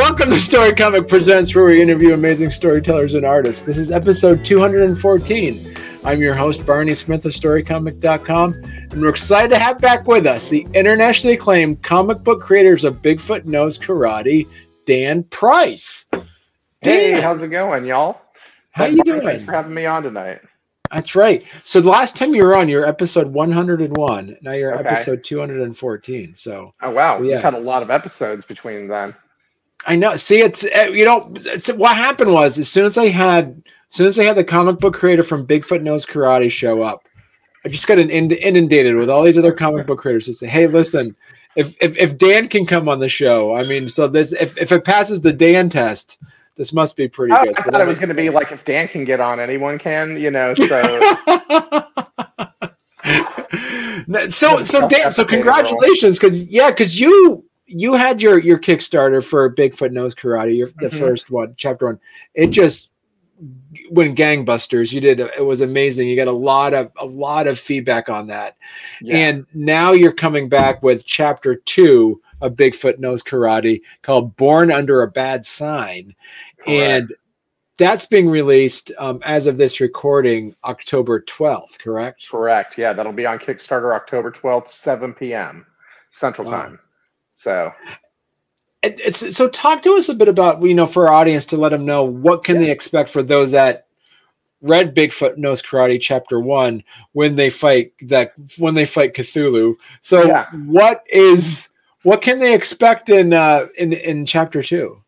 Welcome to Story Comic Presents, where we interview amazing storytellers and artists. This is episode 214. I'm your host, Barney Smith of StoryComic.com, and we're excited to have back with us the internationally acclaimed comic book creators of Bigfoot Knows Karate, Dan Price. Hey, Dan, how's it going, y'all? How you doing? Thanks for having me on tonight. That's right. So the last time you were on, you're episode 101. Now you're okay. episode 214. So oh wow, so, yeah. we've had a lot of episodes between then. I know. See, it's uh, you know it's, what happened was as soon as I had as soon as I had the comic book creator from Bigfoot Knows Karate show up, I just got an inundated with all these other comic book creators to say, "Hey, listen, if if, if Dan can come on the show, I mean, so this if if it passes the Dan test." This must be pretty I, good. I thought it was going to be like if Dan can get on, anyone can, you know. So, so, so Dan, so congratulations, because yeah, because you you had your your Kickstarter for Bigfoot Knows Karate, your, the mm-hmm. first one, chapter one. It just went gangbusters. You did it was amazing. You got a lot of a lot of feedback on that, yeah. and now you're coming back with chapter two of Bigfoot Knows Karate called "Born Under a Bad Sign,". And that's being released um, as of this recording October 12th. Correct? Correct. Yeah, that'll be on Kickstarter October 12th, 7 p.m. Central wow. Time. So it's so talk to us a bit about you know for our audience to let them know what can yeah. they expect for those that read Bigfoot Knows Karate chapter one when they fight that when they fight Cthulhu. So yeah. what is what can they expect in uh in in chapter two?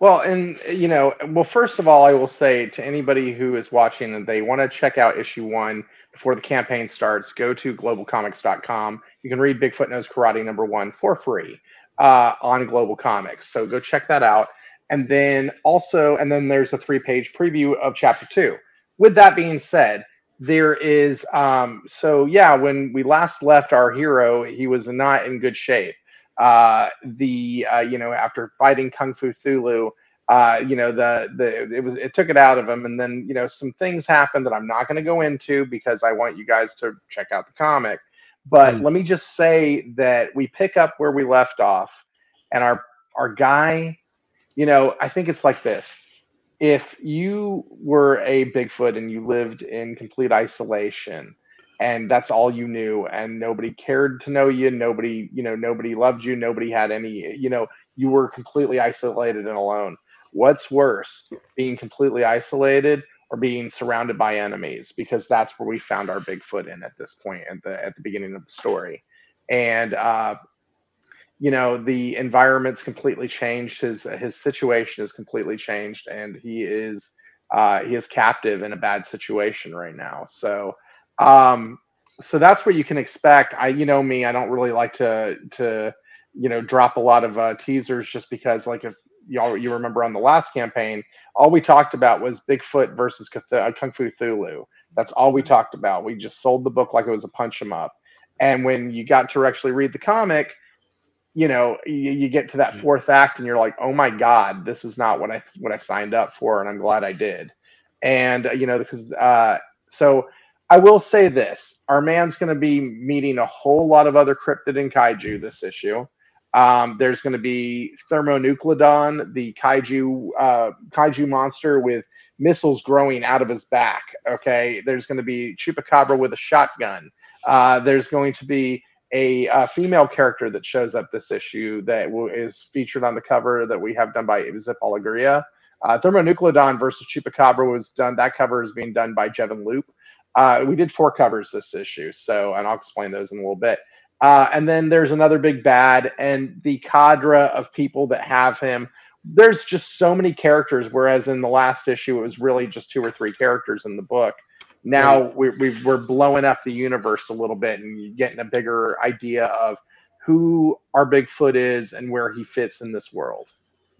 Well, and you know, well, first of all, I will say to anybody who is watching and they want to check out issue one before the campaign starts, go to globalcomix.com. You can read Bigfoot Knows Karate number one for free uh, on GlobalComix. So go check that out. And then also, and then there's a three page preview of chapter two. With that being said, there is, um, so yeah, when we last left our hero, he was not in good shape. Uh, the, uh, you know, after fighting Kung Fu Cthulhu, uh, you know, the, the, it was, it took it out of him. And then, you know, some things happened that I'm not going to go into because I want you guys to check out the comic. But mm. let me just say that we pick up where we left off, and our our guy, you know, I think it's like this. If you were a Bigfoot and you lived in complete isolation, and that's all you knew, and nobody cared to know you, nobody, you know, nobody loved you, nobody had any, you know, you were completely isolated and alone. What's worse, being completely isolated or being surrounded by enemies because that's where we found our Bigfoot in at this point at the at the beginning of the story. And uh, you know, the environment's completely changed. His his situation is completely changed, and he is uh, he is captive in a bad situation right now. So um, so that's what you can expect. I you know me, I don't really like to to you know drop a lot of uh, teasers just because like if y'all you remember on the last campaign, all we talked about was Bigfoot versus uh, Kung Fu Cthulhu. That's all we talked about. We just sold the book like it was a punch punch 'em up. And when you got to actually read the comic, you know, you, you, get to that fourth act and you're like, oh my god, this is not what I what I signed up for, and I'm glad I did. And uh, you know, because uh, so I will say this: our man's going to be meeting a whole lot of other cryptid and kaiju this issue. Um, there's going to be Thermonucleodon, the kaiju uh, kaiju monster with missiles growing out of his back. Okay, there's going to be Chupacabra with a shotgun. Uh, there's going to be a, a, female character that shows up this issue that is featured on the cover that we have done by Zip Alegria. Uh, Thermonucleodon versus Chupacabra was done. That cover is being done by Jevin Loop. Uh, we did four covers this issue, so and I'll explain those in a little bit. Uh, and then there's another big bad, and the cadre of people that have him. There's just so many characters, whereas in the last issue it was really just two or three characters in the book. Now right. we, we, we're blowing up the universe a little bit and getting a bigger idea of who our Bigfoot is and where he fits in this world.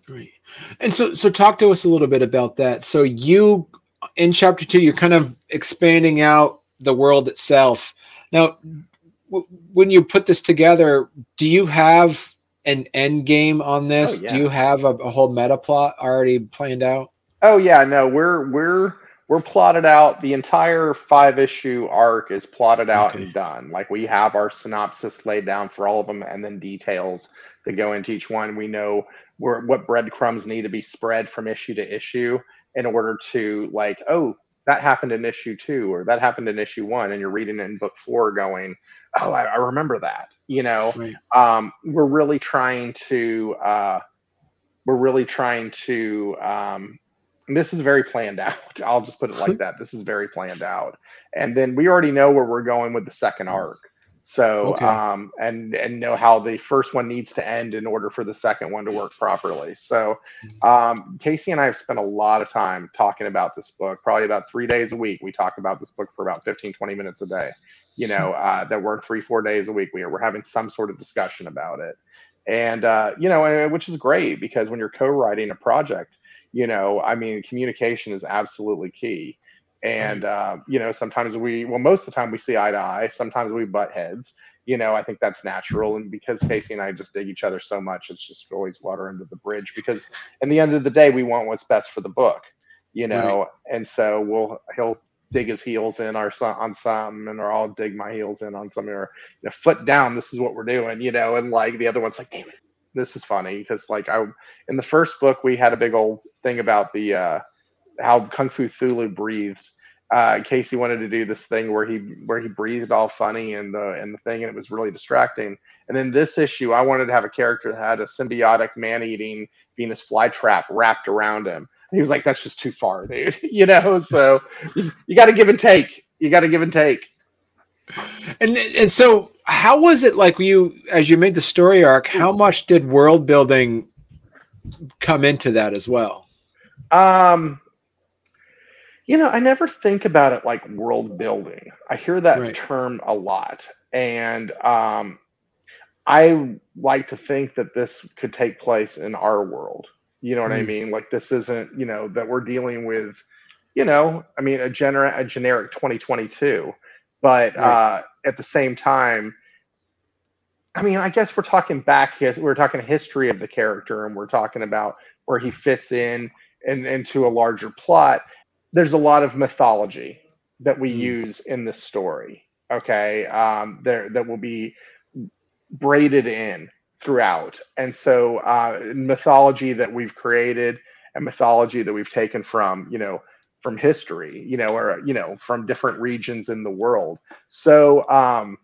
Great. And so, so talk to us a little bit about that. So you, in chapter two, you're kind of expanding out the world itself. Now, when you put this together, do you have an end game on this? Oh, yeah. Do you have a, a, whole meta plot already planned out? Oh yeah, no, we're we're we're plotted out. The entire five issue arc is plotted out okay. and done. Like we have our synopsis laid down for all of them, and then details that go into each one. We know where what breadcrumbs need to be spread from issue to issue in order to like, oh, that happened in issue two, or that happened in issue one, and you're reading it in book four, going, oh, I, I remember that. You know, right. um, we're really trying to. Uh, we're really trying to um, this is very planned out. I'll just put it like that. This is very planned out. And then we already know where we're going with the second arc. So okay. um and and know how the first one needs to end in order for the second one to work properly. So um Casey and I have spent a lot of time talking about this book, probably about 3 days a week. We talk about this book for about 15 20 minutes a day. You know, uh that work 3 4 days a week. We are, we're having some sort of discussion about it. And uh you know, which is great because when you're co-writing a project, you know i mean communication is absolutely key and uh, you know sometimes we well most of the time we see eye to eye sometimes we butt heads. You know i think that's natural and because casey and i just dig each other so much it's just always water under the bridge because in the end of the day we want what's best for the book you know? Right. and so we'll he'll dig his heels in our on some and or i'll dig my heels in on some or you know, foot down this is what we're doing you know? And like the other one's like damn it this is funny because like I in the first book we had a big old thing about the uh, how Kung Fu Cthulhu breathed. Uh, Casey wanted to do this thing where he where he breathed all funny and the and the thing and it was really distracting. And then this issue, I wanted to have a character that had a symbiotic man-eating Venus flytrap wrapped around him. And he was like, "That's just too far, dude." you know, so you, you got to give and take. You got to give and take. And and so how was it like you as you made the story arc how much did world building come into that as well um you know i never think about it like world building i hear that right. term a lot and um i like to think that this could take place in our world you know what mm. i mean like this isn't you know that we're dealing with you know i mean a generic a generic 2022 but right. uh, at the same time, I mean, I guess we're talking back. We're talking history of the character, and we're talking about where he fits in and into a larger plot. There's a lot of mythology that we mm. use in this story. Okay, um, there that will be braided in throughout, and so uh, mythology that we've created and mythology that we've taken from you know from history, you know, or you know, from different regions in the world. So, um,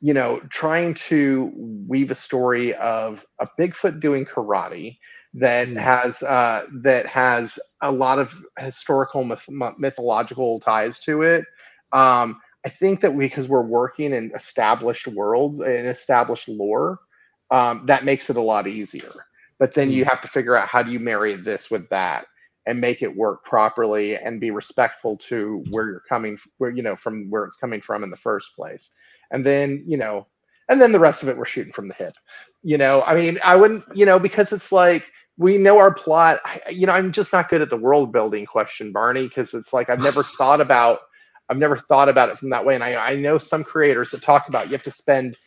you know, trying to weave a story of a Bigfoot doing karate that mm. has uh, that has a lot of historical myth- mythological ties to it. Um, I think that because we're working in established worlds and established lore, um, that makes it a lot easier. But then you mm. have to figure out how do you marry this with that and make it work properly and be respectful to where you're coming where you know from where it's coming from in the first place and then you know and then the rest of it we're shooting from the hip you know i mean i wouldn't you know because it's like we know our plot. I, you know i'm just not good at the world building question barney because it's like i've never thought about i've never thought about it from that way. And I, I know some creators that talk about you have to spend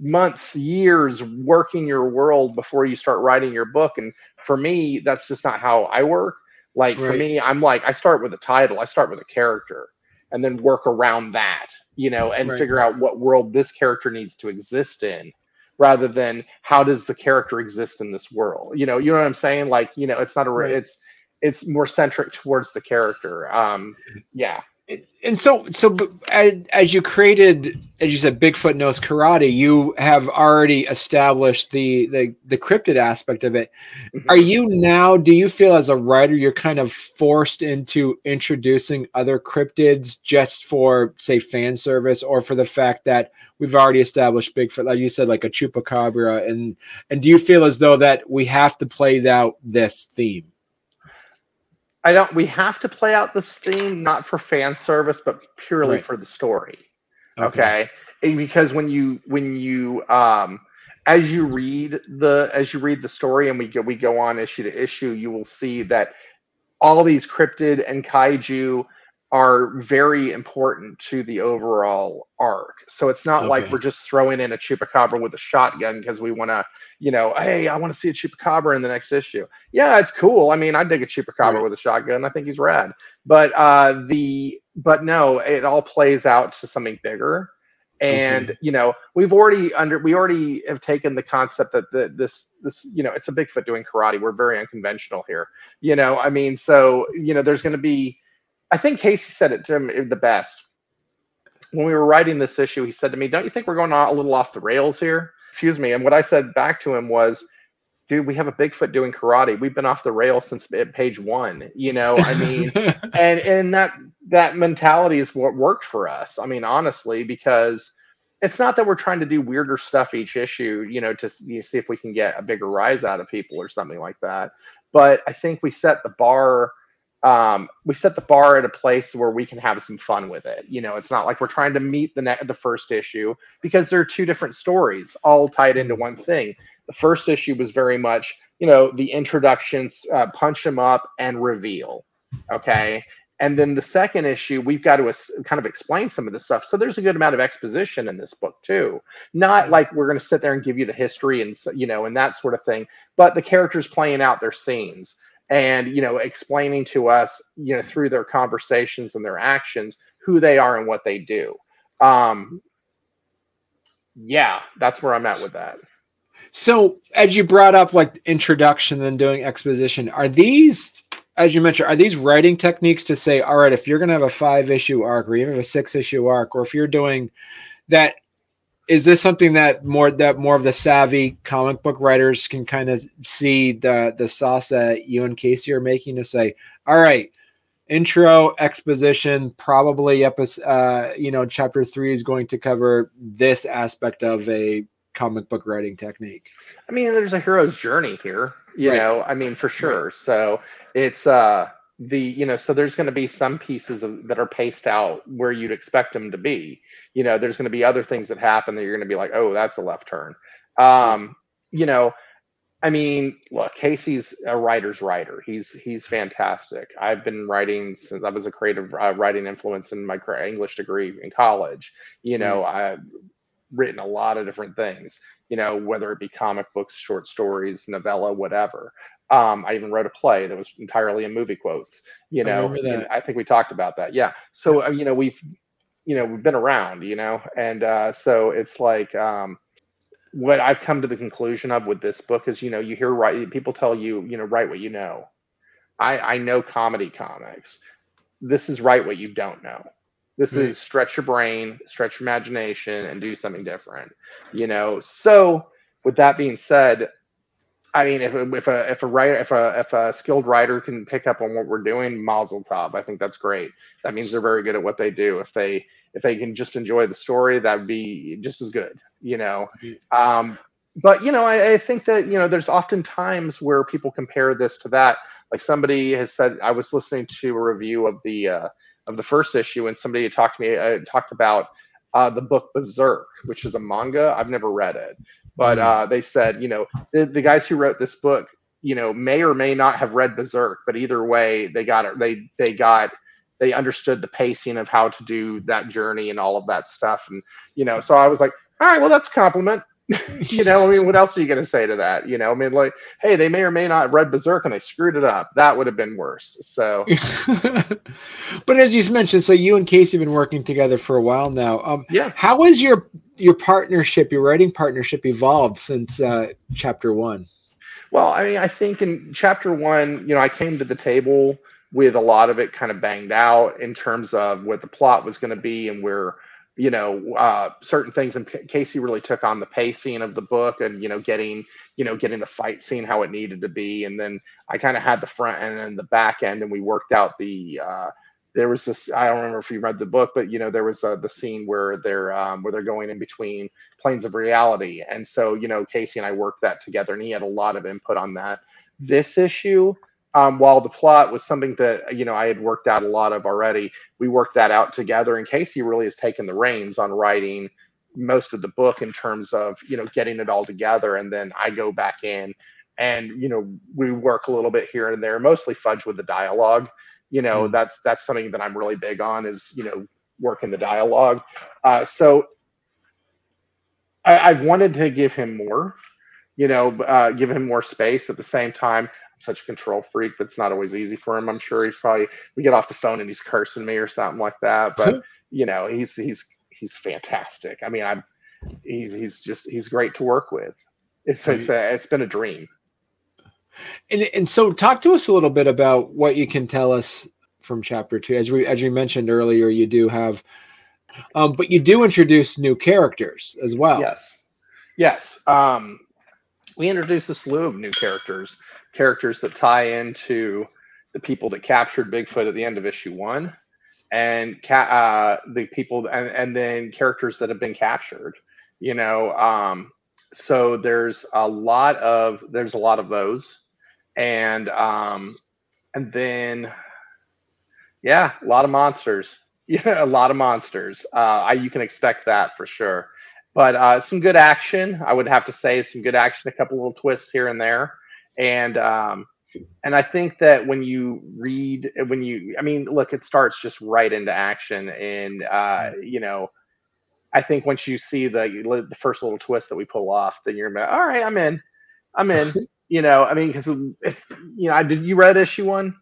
months years working your world before you start writing your book. And for me that's just not how i work. Like right. for me, I'm like, I start with a title, I start with a character, and then work around that, you know, and right. figure out what world this character needs to exist in rather than how does the character exist in this world? You know you know what i'm saying? Like you know it's not a right. it's it's more centric towards the character. Um yeah and so so as you created as you said bigfoot knows karate you have already established the the, the cryptid aspect of it. Mm-hmm. are you now do you feel as a writer you're kind of forced into introducing other cryptids just for say fan service or for the fact that we've already established bigfoot like you said like a chupacabra? And and do you feel as though that we have to play out this theme I don't. We have to play out this theme not for fan service, but purely right. for the story. Okay. okay. Because when you when you um as you read the as you read the story and we go we go on issue to issue, you will see that all these cryptid and kaiju are very important to the overall arc. So it's not okay. like we're just throwing in a chupacabra with a shotgun because we want to, you know, hey, I want to see a chupacabra in the next issue. Yeah, it's cool. I mean, I dig a chupacabra right. with a shotgun. I think he's rad. But uh, the but no, it all plays out to something bigger. And okay. you know, we've already under we already have taken the concept that the, this this you know it's a Bigfoot doing karate. We're very unconventional here. You know, I mean, so you know, there's going to be I think Casey said it to him the best. When we were writing this issue, he said to me, Don't you think we're going a little off the rails here? Excuse me. And what I said back to him was, Dude, we have a Bigfoot doing karate. We've been off the rails since eh, page one. You know, I mean, and and that that mentality is what worked for us. I mean, honestly, because it's not that we're trying to do weirder stuff each issue, you know, to you know, see if we can get a bigger rise out of people or something like that. But I think we set the bar um, we set the bar at a place where we can have some fun with it. You know, it's not like we're trying to meet the ne- the first issue because there are two different stories all tied into one thing. The first issue was very much, you know, the introductions, uh, punch them up and reveal. Okay. And then the second issue, we've got to as- kind of explain some of this stuff. So there's a good amount of exposition in this book too. Not like we're going to sit there and give you the history and you know and that sort of thing, but the characters playing out their scenes and you know explaining to us you know through their conversations and their actions who they are and what they do. Um yeah that's where i'm at with that. So as you brought up like introduction and doing exposition are these as you mentioned are these writing techniques to say all right if you're going to have a five issue arc or even a six issue arc or if you're doing that is this something that more that more of the savvy comic book writers can kind of see the the sauce that you and Casey are making to say, all right, intro exposition, probably episode, uh, you know, chapter three is going to cover this aspect of a comic book writing technique. I mean, there's a hero's journey here, you right. know. I mean, for sure. Right. So it's uh the you know so there's going to be some pieces of, that are paced out where you'd expect them to be. You know there's going to be other things that happen that you're going to be like oh that's a left turn. Um you know i mean look casey's a writer's writer. He's he's fantastic. I've been writing since i was a creative uh, writing influence in my english degree in college. You know mm. i've written a lot of different things you know whether it be comic books short stories novella whatever um, I even wrote a play that was entirely in movie quotes. You know, I, I think we talked about that. Yeah. So uh, you know, we've you know we've been around. You know, and uh, so it's like um, what I've come to the conclusion of with this book is you know you hear right people tell you you know write what you know. I I know comedy comics. This is write what you don't know. This mm-hmm. is stretch your brain, stretch your imagination, and do something different. You know, so with that being said, I mean, if if a if a writer if a if a skilled writer can pick up on what we're doing, Mazel tov. I think that's great. That means they're very good at what they do. If they if they can just enjoy the story, that would be just as good, you know. Um, but you know, I, I think that you know, there's often times where people compare this to that. Like somebody has said, I was listening to a review of the uh, of the first issue, and somebody talked to me uh, talked about uh, the book Berserk, which is a manga. I've never read it, but mm. uh, they said, you know, the, the guys who wrote this book, you know, may or may not have read Berserk, but either way, they got it. They they got they understood the pacing of how to do that journey and all of that stuff. And you know, so I was like, all right, well, that's a compliment. you know, I mean, what else are you going to say to that? You know, I mean, like, hey, they may or may not have read Berserk and they screwed it up. That would have been worse. So, but as you mentioned, so you and Casey have been working together for a while now. Um, yeah. How has your your partnership, your writing partnership, evolved since uh, chapter one? Well, I mean, I think in chapter one, you know, I came to the table with a lot of it kind of banged out in terms of what the plot was going to be and where you know uh, certain things and casey really took on the pacing of the book and you know getting you know getting the fight scene how it needed to be. And then i kind of had the front end and the back end and we worked out the uh, there was this i don't remember if you read the book but you know there was uh, the scene where they're um, where they're going in between planes of reality. And so you know casey and i worked that together and he had a lot of input on that. This issue um, while the plot was something that you know I had worked out a lot of already, we worked that out together. And Casey really has taken the reins on writing most of the book in terms of you know getting it all together, and then I go back in and you know we work a little bit here and there, mostly fudge with the dialogue. You know, mm. that's that's something that I'm really big on is you know working the dialogue. Uh, so I, I've wanted to give him more, you know, uh, give him more space. At the same time, I'm such a control freak that's not always easy for him. I'm sure he's probably we get off the phone and he's cursing me or something like that. But you know, he's he's he's fantastic. I mean, I'm he's he's just he's great to work with. It's it's a, it's been a dream. And and so talk to us a little bit about what you can tell us from chapter two. As we as we mentioned earlier, you do have um, but you do introduce new characters as well. Yes. Yes. Um, we introduce a slew of new characters, characters that tie into the people that captured Bigfoot at the end of issue one, and ca- uh, the people, and, and then characters that have been captured. You know, um, so there's a lot of there's a lot of those, and um, and then yeah, a lot of monsters. Yeah, a lot of monsters. Uh, I, you can expect that for sure. But uh, some good action, I would have to say, some good action, a couple little twists here and there, and um, and I think that when you read, when you, I mean, look, it starts just right into action, and uh, you know, I think once you see the the first little twist that we pull off, then you're like, all right, I'm in, I'm in. you know, I mean, because if you know, I did you read issue one?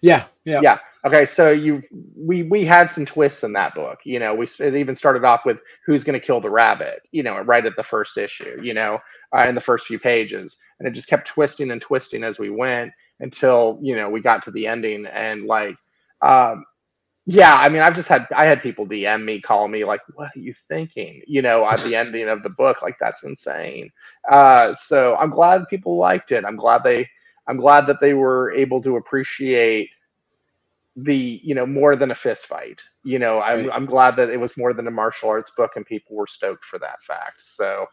Yeah, yeah, yeah. Okay, so you we we had some twists in that book. You know, we it even started off with who's going to kill the rabbit. You know, right at the first issue. You know, uh, in the first few pages, and it just kept twisting and twisting as we went until you know we got to the ending and like. Um, yeah, I mean, I've just had I had people DM me, call me like, "What are you thinking?" You know, at the ending of the book, like that's insane. Uh, so I'm glad people liked it. I'm glad they I'm glad that they were able to appreciate the you know more than a fist fight. You know, I'm I'm glad that it was more than a martial arts book, and people were stoked for that fact. So,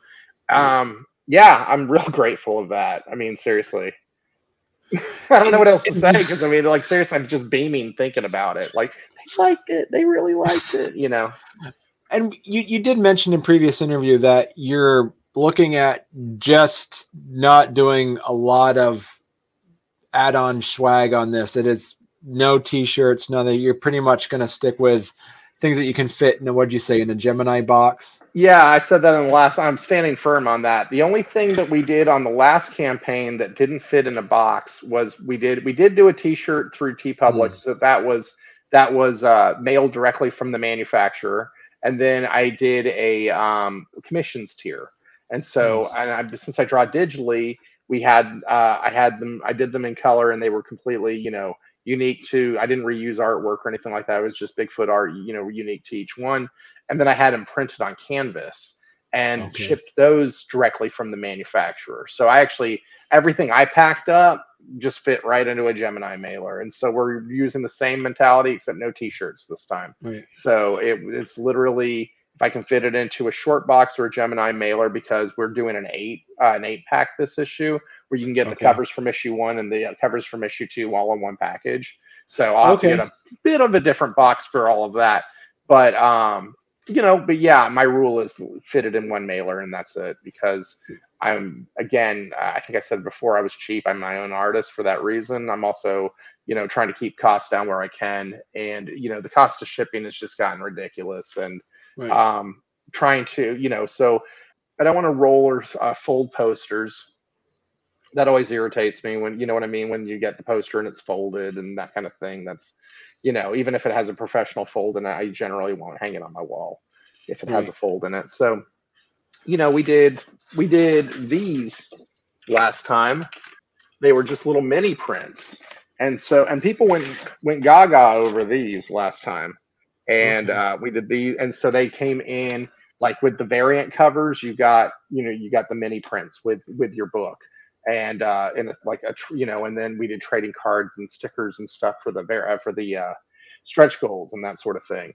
um, yeah, I'm real grateful of that. I mean, seriously. I don't know what else to say because I mean, like seriously, I'm just beaming thinking about it. Like they liked it, they really liked it, you know. And you you did mention in previous interview that you're looking at just not doing a lot of add-on swag on this. It is no t-shirts, nothing. You're pretty much going to stick with things that you can fit in a, what'd you say, in a Gemini box? Yeah, I said that in the last, I'm standing firm on that. The only thing that we did on the last campaign that didn't fit in a box was we did, we did do a t-shirt through TeePublic. Mm. So that was, that was uh, mailed directly from the manufacturer. And then I did a um, commissions tier. And so, and I, since I draw digitally, we had uh, I had them I did them in color and they were completely you know unique to I didn't reuse artwork or anything like that. It was just Bigfoot art, you know, unique to each one. And then I had them printed on canvas and okay. shipped those directly from the manufacturer. So I actually everything I packed up just fit right into a Gemini mailer. And so we're using the same mentality except no t-shirts this time. Right. So it, it's literally if I can fit it into a short box or a Gemini mailer because we're doing an eight uh, an eight pack this issue where you can get okay. the covers from issue one and the uh, covers from issue two all in one package. So I'll okay. get a bit of a different box for all of that. But um, you know, but yeah, my rule is fit it in one mailer and that's it because I'm again, I think I said before I was cheap. I'm my own artist for that reason. I'm also, you know, trying to keep costs down where I can. And, you know, the cost of shipping has just gotten ridiculous. And right. um, trying to, you know, so I don't want to roll or uh, fold posters. That always irritates me when you know what I mean when you get the poster and it's folded and that kind of thing. That's you know even if it has a professional fold in it, I generally won't hang it on my wall if it has a fold in it. So you know we did we did these last time. They were just little mini prints, and so and people went went gaga over these last time and okay. uh, we did these, and so they came in like with the variant covers. You got you know you got the mini prints with with your book, and uh, and like a you know, and then we did trading cards and stickers and stuff for the uh, for the uh, stretch goals and that sort of thing.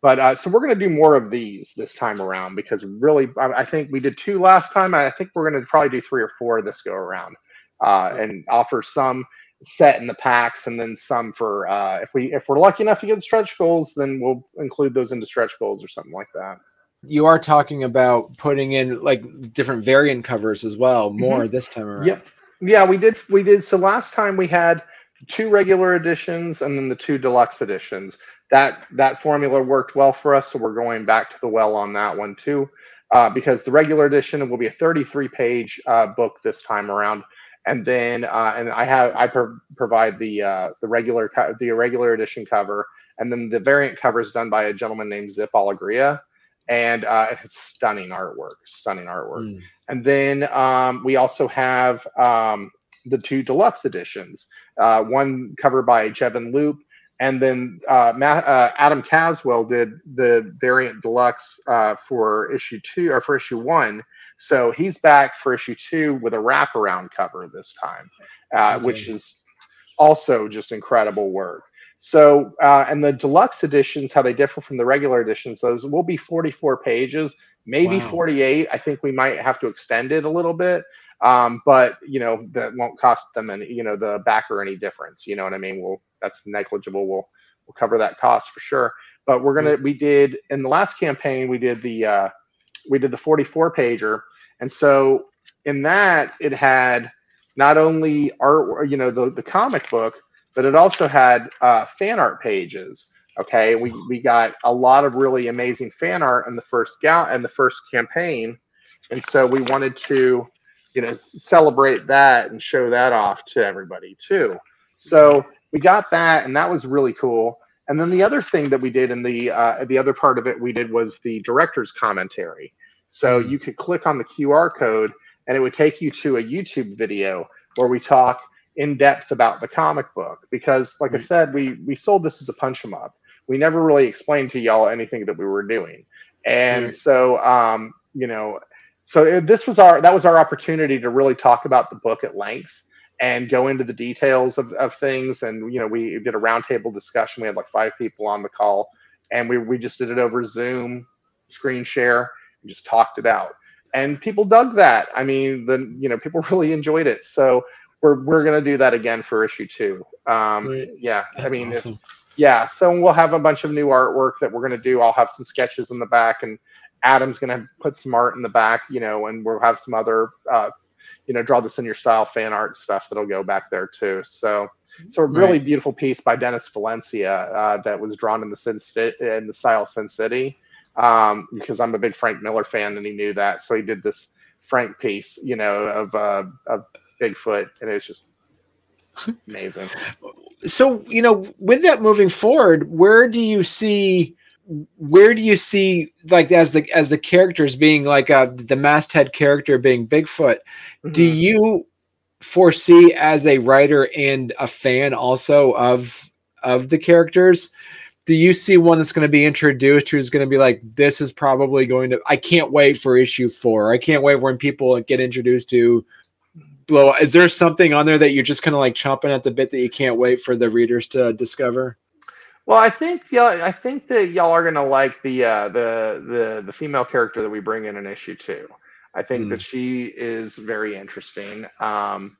But uh, so we're going to do more of these this time around because really, I, I think we did two last time. I think we're going to probably do three or four this go around, uh, and offer some set in the packs and then some for uh, if we if we're lucky enough to get stretch goals then we'll include those into stretch goals or something like that you are talking about putting in like different variant covers as well more mm-hmm. this time around. Yeah yeah we did we did so last time we had two regular editions and then the two deluxe editions. That that formula worked well for us, so we're going back to the well on that one too, uh, because the regular edition will be a 33 page uh, book this time around, and then uh, and I have I pro- provide the uh, the regular co- the regular edition cover, and then the variant cover is done by a gentleman named Zip Alegria, and uh, it's stunning artwork, stunning artwork. Mm. And then um, we also have um, the two deluxe editions, uh, one covered by Jevin Loop, and then uh, Ma- uh, Adam Caswell did the variant deluxe uh, for issue two or for issue one. So he's back for issue two with a wraparound cover this time, uh, okay. which is also just incredible work. So, uh, and the deluxe editions, how they differ from the regular editions, those will be 44 pages, maybe wow. 48. I think we might have to extend it a little bit. Um, but you know, that won't cost them any, you know, the backer any difference. You know what I mean? We'll that's negligible. We'll we'll cover that cost for sure. But we're gonna we did in the last campaign we did the uh, we did the 44 pager, and so in that it had not only art, you know, the the comic book, but it also had uh, fan art pages. Okay, we we got a lot of really amazing fan art in the first gal in the first campaign, and so we wanted to you know celebrate that and show that off to everybody too so we got that and that was really cool and then the other thing that we did in the uh, the other part of it we did was the director's commentary so hmm. you could click on the qr code and it would take you to a youtube video where we talk in depth about the comic book because like i hmm. said we we sold this as a punch punch 'em up. We never really explained to y'all anything that we were doing. And right. so um you know so this was our that was our opportunity to really talk about the book at length and go into the details of, of things. And you know we did a roundtable discussion. We had like five people on the call. And we, we just did it over zoom screen share and just talked it out. And people dug that. I mean the you know people really enjoyed it. So we're, we're going to do that again for issue two um, yeah i mean awesome. if, yeah so we'll have a bunch of new artwork that we're going to do i'll have some sketches in the back and Adam's going to put some art in the back, you know, and we'll have some other, uh, you know, draw this in your style fan art stuff that'll go back there too. So, so a really right. beautiful piece by Dennis Valencia uh, that was drawn in the Sin City, in the style Sin City, um, because I'm a big Frank Miller fan and he knew that, so he did this Frank piece, you know, of uh, of Bigfoot, and it's just amazing. So, you know, with that moving forward, where do you see? where do you see like as the as the characters being like uh the masthead character being Bigfoot? Mm-hmm. Do you foresee as a writer and a fan also of of the characters? Do you see one that's going to be introduced who's going to be like, this is probably going to? I can't wait for issue four. I can't wait when people get introduced to blow. Is there something on there that you're just kind of like chomping at the bit that you can't wait for the readers to discover? Well, I think y'all, I think that y'all are gonna like the uh, the the the female character that we bring in an issue two. I think mm. that she is very interesting. Um,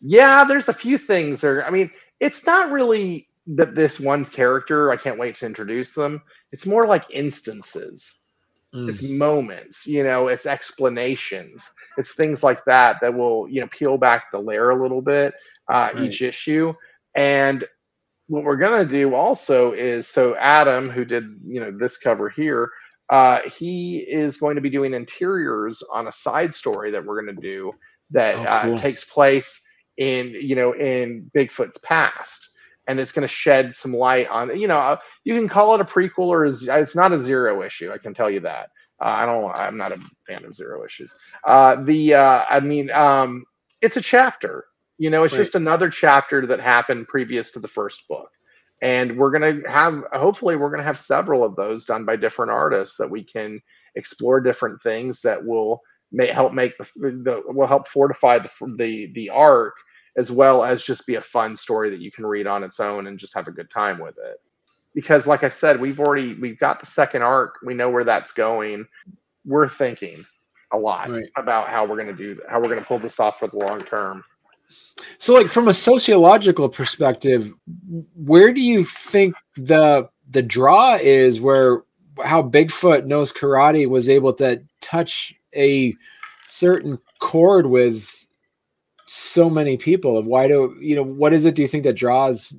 yeah, there's a few things there. I mean, it's not really that this one character. I can't wait to introduce them. It's more like instances. Mm. It's moments. You know, it's explanations. It's things like that that will you know peel back the layer a little bit uh, right. each issue. And what we're going to do also is so Adam, who did you know this cover here, uh, he is going to be doing interiors on a side story that we're going to do that oh, uh, cool. uh, takes place in you know in Bigfoot's past, and it's going to shed some light on you know uh, you can call it a prequel or it's not a zero issue. I can tell you that. Uh, I don't. I'm not a fan of zero issues. Uh, the uh, I mean, um, it's a chapter you know, it's right. just another chapter that happened previous to the first book. And we're going to have, hopefully, we're going to have several of those done by different artists that we can explore different things that will may help make the, the will help fortify the, the the arc as well as just be a fun story that you can read on its own and just have a good time with it because like i said we've already we've got the second arc we know where that's going we're thinking a lot right. about how we're going to do how we're going to pull this off for the long term so, like from a sociological perspective, where do you think the the draw is where how Bigfoot knows karate was able to touch a certain chord with so many people. Why do you know what is it? Do you think that draws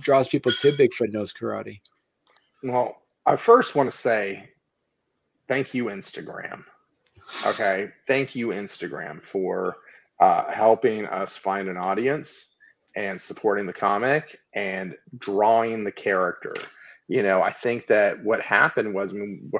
draws people to Bigfoot Knows Karate? Well, I first want to say thank you, Instagram. Okay, thank you, Instagram, for uh, helping us find an audience and supporting the comic and drawing the character. You know, I think that what happened was I mean,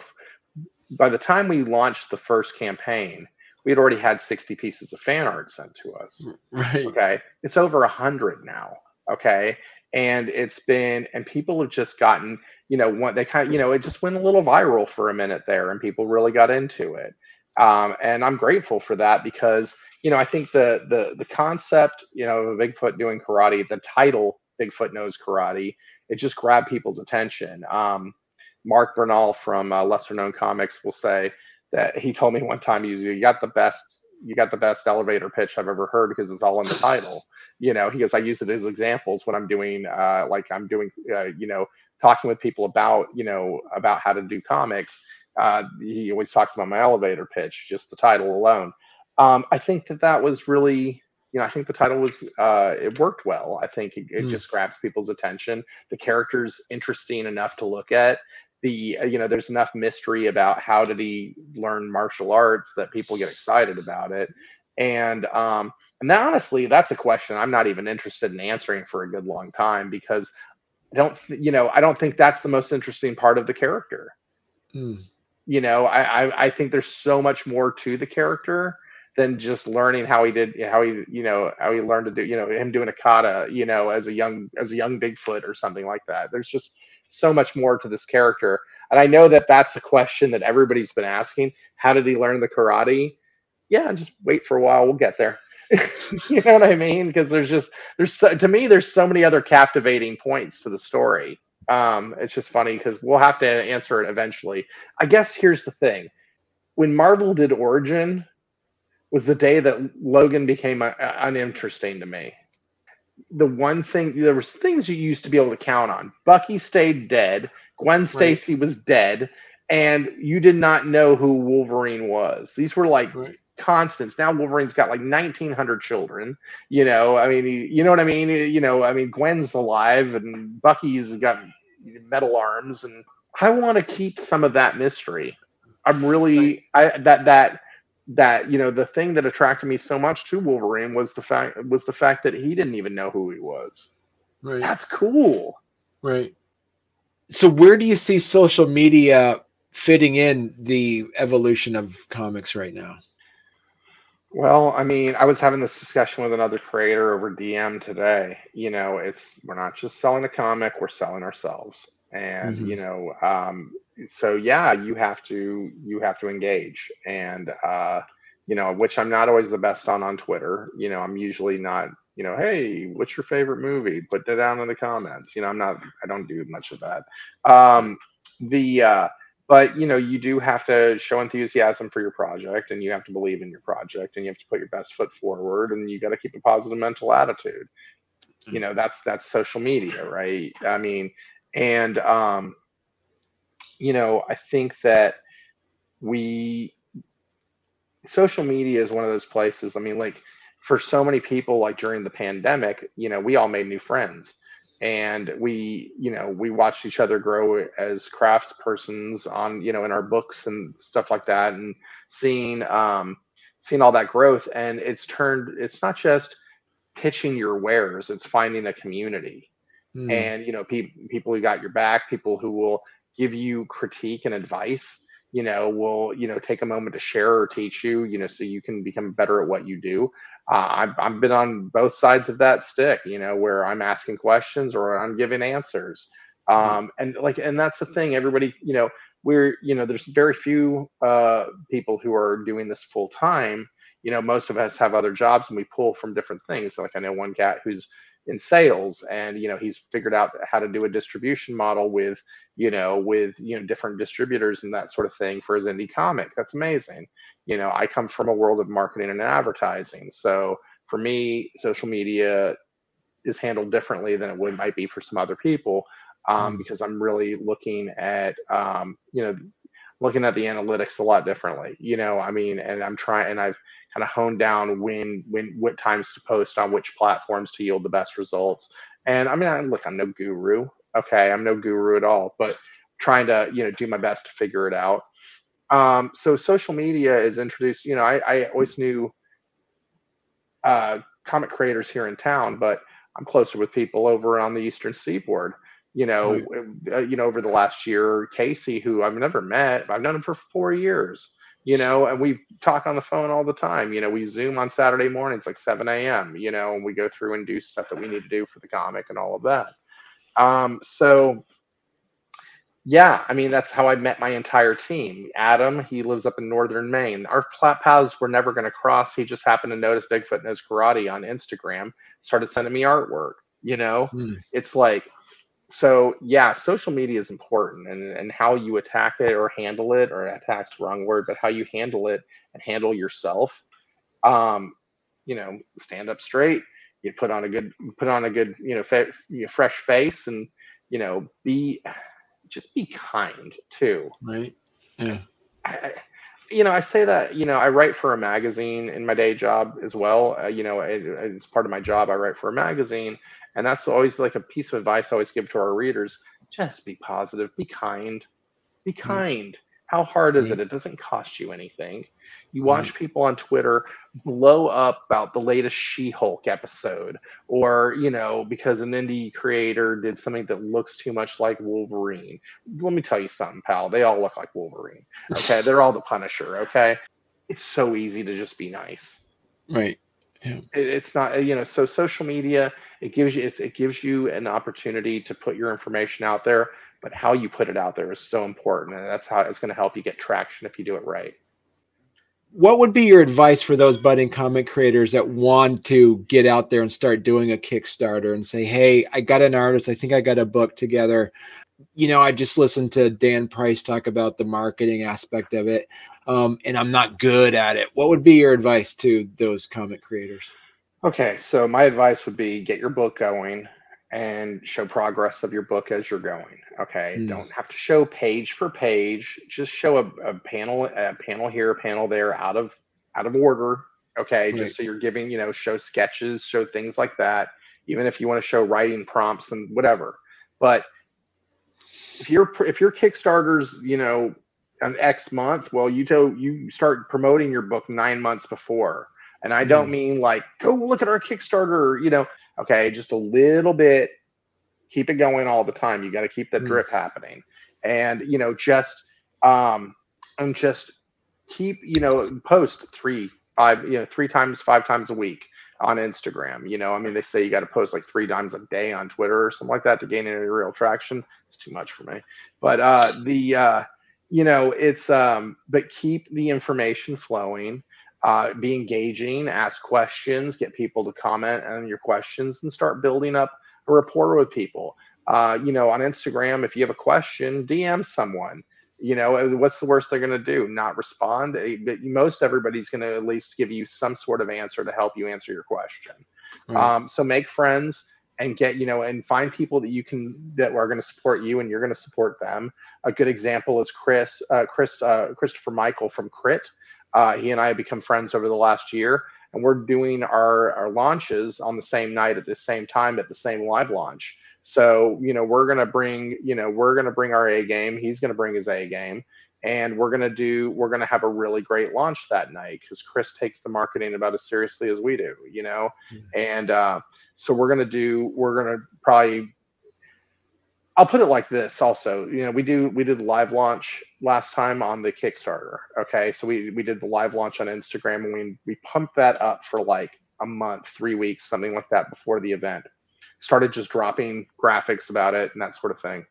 by the time we launched the first campaign, we had already had 60 pieces of fan art sent to us. Right. Okay. It's over a hundred now. Okay. And it's been, and people have just gotten, you know, what they kind of, you know, it just went a little viral for a minute there and people really got into it. Um, and I'm grateful for that because, you know, I think the, the, the concept, you know, of Bigfoot doing karate, the title Bigfoot knows karate, it just grabbed people's attention. Um, Mark Bernal from uh, Lesser Known Comics will say that he told me one time, you got the best, you got the best elevator pitch I've ever heard because it's all in the title. You know, he goes, I use it as examples when I'm doing, uh, like I'm doing, uh, you know, talking with people about, you know, about how to do comics. Uh, he always talks about my elevator pitch, just the title alone. Um, I think that that was really, you know, I think the title was, uh, it worked well. I think it, it mm. just grabs people's attention. The character's interesting enough to look at the uh, you know there's enough mystery about how did he learn martial arts that people get excited about it. And um and honestly that's a question i'm not even interested in answering for a good long time because i don't you know i don't think that's the most interesting part of the character. Mm. you know I, I i think there's so much more to the character than just learning how he did how he you know how he learned to do you know him doing a kata you know as a young as a young bigfoot or something like that. There's just so much more to this character. And I know that that's a question that everybody's been asking. How did he learn the karate? Yeah, just wait for a while. We'll get there. you know what I mean? Because there's just there's so, to me there's so many other captivating points to the story. Um, it's just funny because we'll have to answer it eventually. I guess here's the thing: when Marvel did Origin, was the day that Logan became uh, uninteresting to me the one thing there was things you used to be able to count on. Bucky stayed dead. Gwen Stacy right. was dead, and you did not know who Wolverine was. These were like right. constants. Now Wolverine's got like 1,900 children. You know, I mean, you know what I mean. You know, I mean, Gwen's alive, and Bucky's got metal arms, and I want to keep some of that mystery. I'm really I that that that you know the thing that attracted me so much to Wolverine was the fact was the fact that he didn't even know who he was. Right. That's cool. Right. So where do you see social media fitting in the evolution of comics right now? Well, I mean, I was having this discussion with another creator over DM today. You know, it's we're not just selling a comic, we're selling ourselves. And mm-hmm. you know, um, so yeah, you have to you have to engage, and uh, you know, which I'm not always the best on on Twitter. You know, I'm usually not. You know, hey, what's your favorite movie? Put it down in the comments. You know, I'm not. I don't do much of that. Um, the uh, but you know, you do have to show enthusiasm for your project, and you have to believe in your project, and you have to put your best foot forward, and you got to keep a positive mental attitude. You know, that's that's social media, right? I mean, and um, you know, I think that we social media is one of those places. I mean, like for so many people, like during the pandemic, you know, we all made new friends and we, you know, we watched each other grow as crafts persons on, you know, in our books and stuff like that and seeing, um, seeing all that growth. And it's turned, it's not just pitching your wares, it's finding a community. Mm. And, you know, pe- people who got your back, people who will give you critique and advice you know will you know take a moment to share or teach you you know so you can become better at what you do. Uh, I've, I've been on both sides of that stick you know where i'm asking questions or i'm giving answers. Mm-hmm. um, and like and that's the thing everybody you know we're you know there's very few uh, people who are doing this full time. You know most of us have other jobs and we pull from different things. So like i know one cat who's in sales and you know he's figured out how to do a distribution model with you know with you know different distributors and that sort of thing for his indie comic that's amazing you know i come from a world of marketing and advertising so for me social media is handled differently than it would might be for some other people um, mm. because i'm really looking at um, you know looking at the analytics a lot differently. You know, I mean, and I'm trying, and I've kind of hone down when, when, what times to post on which platforms to yield the best results. And I mean, I, look, I'm no guru. Okay, I'm no guru at all, but trying to you know do my best to figure it out. Um, so social media is introduced. You know, I, I always knew uh, comic creators here in town, but I'm closer with people over on the Eastern Seaboard you know, uh, you know, over the last year, Casey, who I've never met, I've known him for four years, you know, and we talk on the phone all the time. You know, we Zoom on Saturday mornings, like 7 a.m., you know, and we go through and do stuff that we need to do for the comic and all of that. Um, so, yeah, I mean, that's how I met my entire team. Adam, he lives up in northern Maine. Our paths were never going to cross. He just happened to notice Bigfoot Knows Karate on Instagram, started sending me artwork. You know, mm. it's like, so yeah, social media is important and, and how you attack it or handle it, or attack's the wrong word, but how you handle it and handle yourself. Um, you know, stand up straight. You put on a good, put on a good, you know, fa- you know, fresh face, and you know, be just be kind too. Right. Yeah. I, you know, I say that, you know, I write for a magazine in my day job as well. Uh, you know, it, it's part of my job. I write for a magazine, and that's always like a piece of advice I always give to our readers. Just be positive, be kind, be mm. kind. How hard is it? Mm. It doesn't cost you anything. You mm. watch people on Twitter blow up about the latest She-Hulk episode, or you know, because an indie creator did something that looks too much like Wolverine. Let me tell you something, pal. They all look like Wolverine. Okay, they're all the Punisher. Okay, it's so easy to just be nice. Right. Yeah. It, it's not uh, you know so social media it gives you it gives you an opportunity to put your information out there but how you put it out there is so important and that's how it's going to help you get traction if you do it right what would be your advice for those budding comic creators that want to get out there and start doing a kickstarter and say hey i got an artist i think i got a book together you know i just listened to dan price talk about the marketing aspect of it um, and I'm not good at it. What would be your advice to those comic creators? Okay, so my advice would be get your book going and show progress of your book as you're going. Okay, mm. don't have to show page for page. Just show a, a, panel, a panel here, a panel there, out of out of order. Okay, right. just so you're giving, you know, show sketches, show things like that. Even if you want to show writing prompts and whatever, but if your if your Kickstarter's, you know, an X month. Well, you to, you start promoting your book nine months before. And I don't mm. mean like, go look at our Kickstarter, you know, okay, just a little bit. Keep it going all the time. You got to keep the mm. drip happening. And, you know, just, um, and just keep, you know, post three, five, you know, three times, five times a week on Instagram. You know, I mean, they say you got to post like three times a day on Twitter or something like that to gain any real traction. It's too much for me. But uh, the, uh, you know, it's um, but keep the information flowing. Uh, be engaging, ask questions, get people to comment on your questions, and start building up a rapport with people. Uh, you know, on Instagram, if you have a question, DM someone. You know, what's the worst they're going to do? Not respond. But most everybody's going to at least give you some sort of answer to help you answer your question. Mm. Um, so make friends and get you know and find people that you can that are going to support you and you're going to support them a good example is chris uh, chris uh, christopher michael from crit uh, he and i have become friends over the last year and we're doing our, our launches on the same night at the same time at the same live launch so you know we're going to bring you know we're going to bring our a game he's going to bring his a game and we're going to do we're going to have a really great launch that night because chris takes the marketing about as seriously as we do you know? Mm-hmm. and uh, so we're going to do we're going to probably i'll put it like this also you know we do we did live launch last time on the kickstarter okay? So we we did the live launch on instagram and we we pumped that up for like a month three weeks something like that before the event started just dropping graphics about it and that sort of thing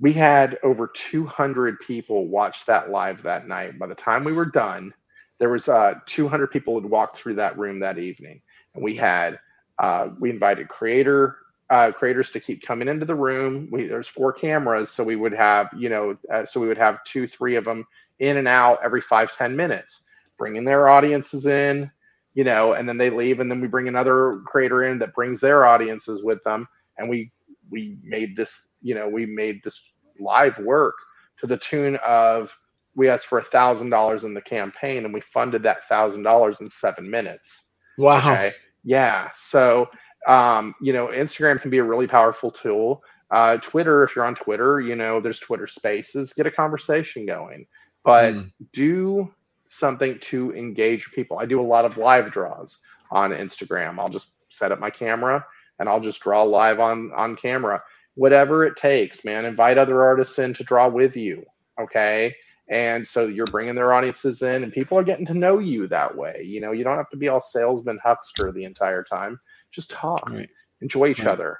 we had over 200 people watch that live that night. By the time we were done, there was uh, 200 people had walked through that room that evening, and we had uh, we invited creator uh, creators to keep coming into the room. We, there's four cameras, so we would have you know uh, so we would have two three of them in and out every five ten minutes, bringing their audiences in, you know, and then they leave, and then we bring another creator in that brings their audiences with them, and we we made this you know we made this live work to the tune of we asked for a thousand dollars in the campaign and we funded that thousand dollars in seven minutes. Wow. Okay. Yeah. So um, you know, Instagram can be a really powerful tool. Uh, Twitter, if you're on Twitter, you know, there's Twitter spaces, get a conversation going, but mm. do something to engage people. I do a lot of live draws on Instagram. I'll just set up my camera and I'll just draw live on on camera. Whatever it takes, man. Invite other artists in to draw with you. Okay. And so you're bringing their audiences in and people are getting to know you that way. You know, you don't have to be all salesman huckster the entire time. Just talk, right. enjoy each right. other.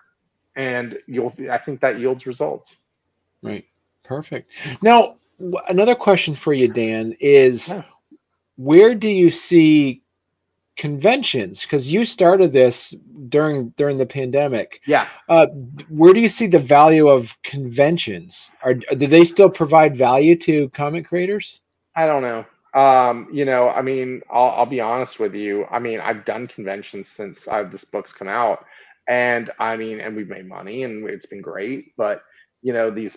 And you'll, I think that yields results. Right. Perfect. Now, another question for you, Dan, is yeah. Where do you see conventions? Because you started this during during the pandemic. Yeah. Uh, where do you see the value of conventions? Are do they still provide value to comic creators? I don't know. Um you know i mean I'll, I'll be honest with you. I mean i've done conventions since I've, uh, this book's come out. And i mean and we've made money and it's been great but you know these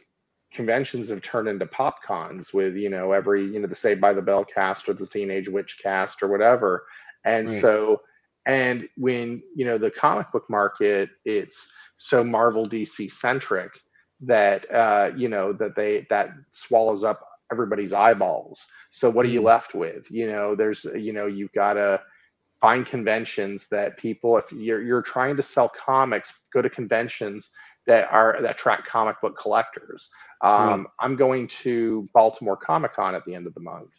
conventions have turned into pop cons with you know every you know the Saved by the Bell cast or the Teenage Witch cast or whatever, and right. so, and when, you know, the comic book market, it's so Marvel DC centric that, uh, you know, that they, that swallows up everybody's eyeballs. So what are you mm. left with? You know, there's, you know, you've got to find conventions that people, if you're, you're trying to sell comics, go to conventions that are, that attract comic book collectors. Um. I'm going to Baltimore Comic Con at the end of the month.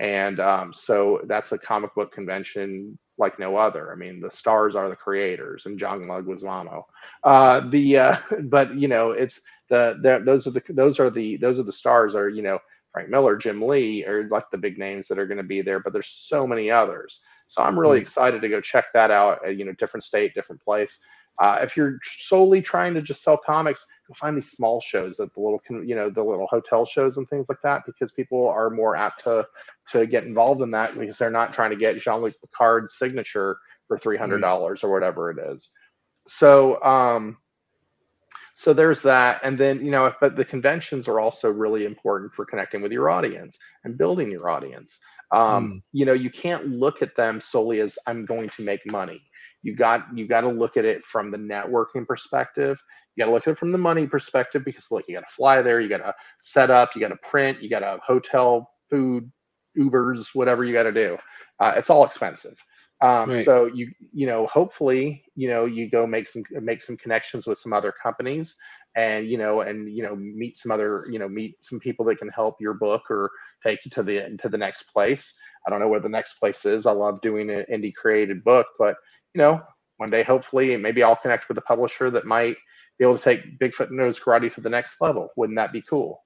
And um, so that's a comic book convention like no other. I mean, the stars are the creators, and John Leguizamo. Uh, the uh, but you know, it's the, the those are the those are the those are the stars are you know Frank Miller, Jim Lee are like the big names that are going to be there. But there's so many others. So I'm really mm-hmm. excited to go check that out. you know, different state, different place. Uh, if you're solely trying to just sell comics, you'll find these small shows at the little, you know, the little hotel shows and things like that, because people are more apt to to get involved in that because they're not trying to get Jean-Luc Picard's signature for three hundred dollars or whatever it is. So, um, so there's that, and then you know, but the conventions are also really important for connecting with your audience and building your audience. Um, mm. You know, you can't look at them solely as I'm going to make money you got you got to look at it from the networking perspective. You got to look at it from the money perspective because look you got to fly there you got to set up you got to print you got to hotel food ubers whatever you got to do. Uh, it's all expensive. Um, right. so you you know hopefully you know you go make some make some connections with some other companies and you know and you know meet some other you know meet some people that can help your book or take you to the to the next place. I don't know where the next place is. I love doing an indie created book but you know, one day hopefully maybe I'll connect with a publisher that might be able to take Bigfoot Knows Karate to the next level. Wouldn't that be cool?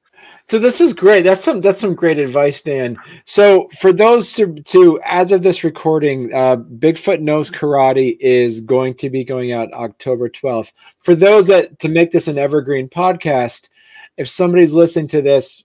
So this is great. That's some that's some great advice, Dan. So for those to, to as of this recording, uh, Bigfoot Knows Karate is going to be going out October twelfth. For those that to make this an evergreen podcast, if somebody's listening to this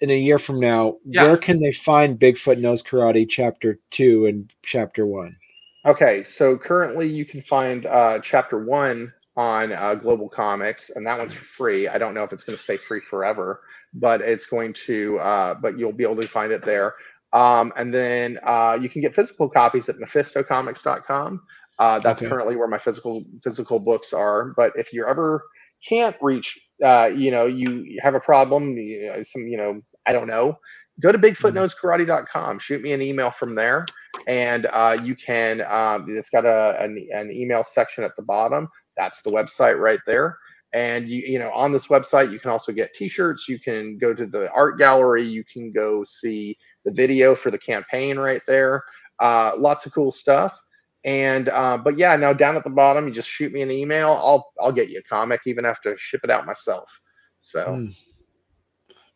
in a year from now, yeah. where can they find Bigfoot Knows Karate Chapter Two and Chapter One? Okay, so currently you can find uh, chapter one on uh, GlobalComix, and that one's free. I don't know if it's going to stay free forever, but it's going to. Uh, but you'll be able to find it there. Um, and then uh, you can get physical copies at MephistoComics.com. Uh, that's okay. currently where my physical physical books are. But if you ever can't reach, uh, you know, you have a problem, you know, some, you know, I don't know, go to BigfootKnowsKarate.com. Shoot me an email from there and uh, you can um, it's got a an, an, email section at the bottom. That's the website right there. And you you know on this website you can also get t-shirts. You can go to the art gallery. You can go see the video for the campaign right there. Uh, lots of cool stuff. And uh, but yeah now down at the bottom you just shoot me an email. I'll i'll get you a comic even have to ship it out myself. So mm.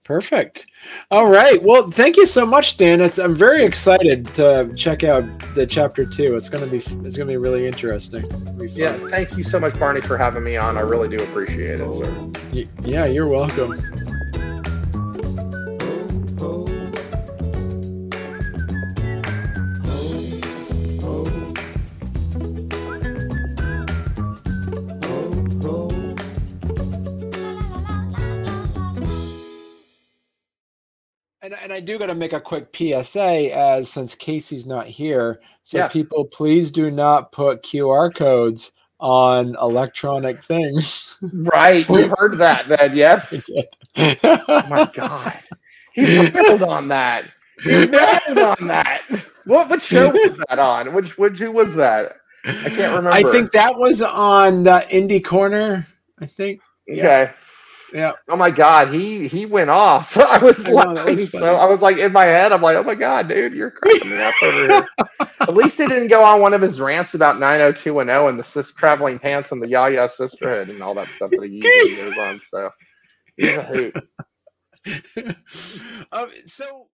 Perfect. All right. Well, thank you so much, Dan. It's, I'm very excited to check out the chapter two. It's gonna be it's gonna be really interesting. Be yeah. Thank you so much, Barney, for having me on. I really do appreciate it, sir. yeah, you're welcome. Do got to make a quick PSA as since Casey's not here. So Yeah. people, please do not put QR codes on electronic things. Right. You heard that then, yes? Oh my god. He railed on that. He railed on that. What what show was that on? Which which who was that? I can't remember. I think that was on the Indie Corner. I think. Okay. Yeah. Oh my god, he he went off. I was I know, was so. I was like in my head, I'm like, oh my god, dude, you're cracking me up over here. At least he didn't go on one of his rants about 90210 and the sis traveling pants and the Yaya sisterhood and all that stuff that he usually goes on. So he's a hoot. um, so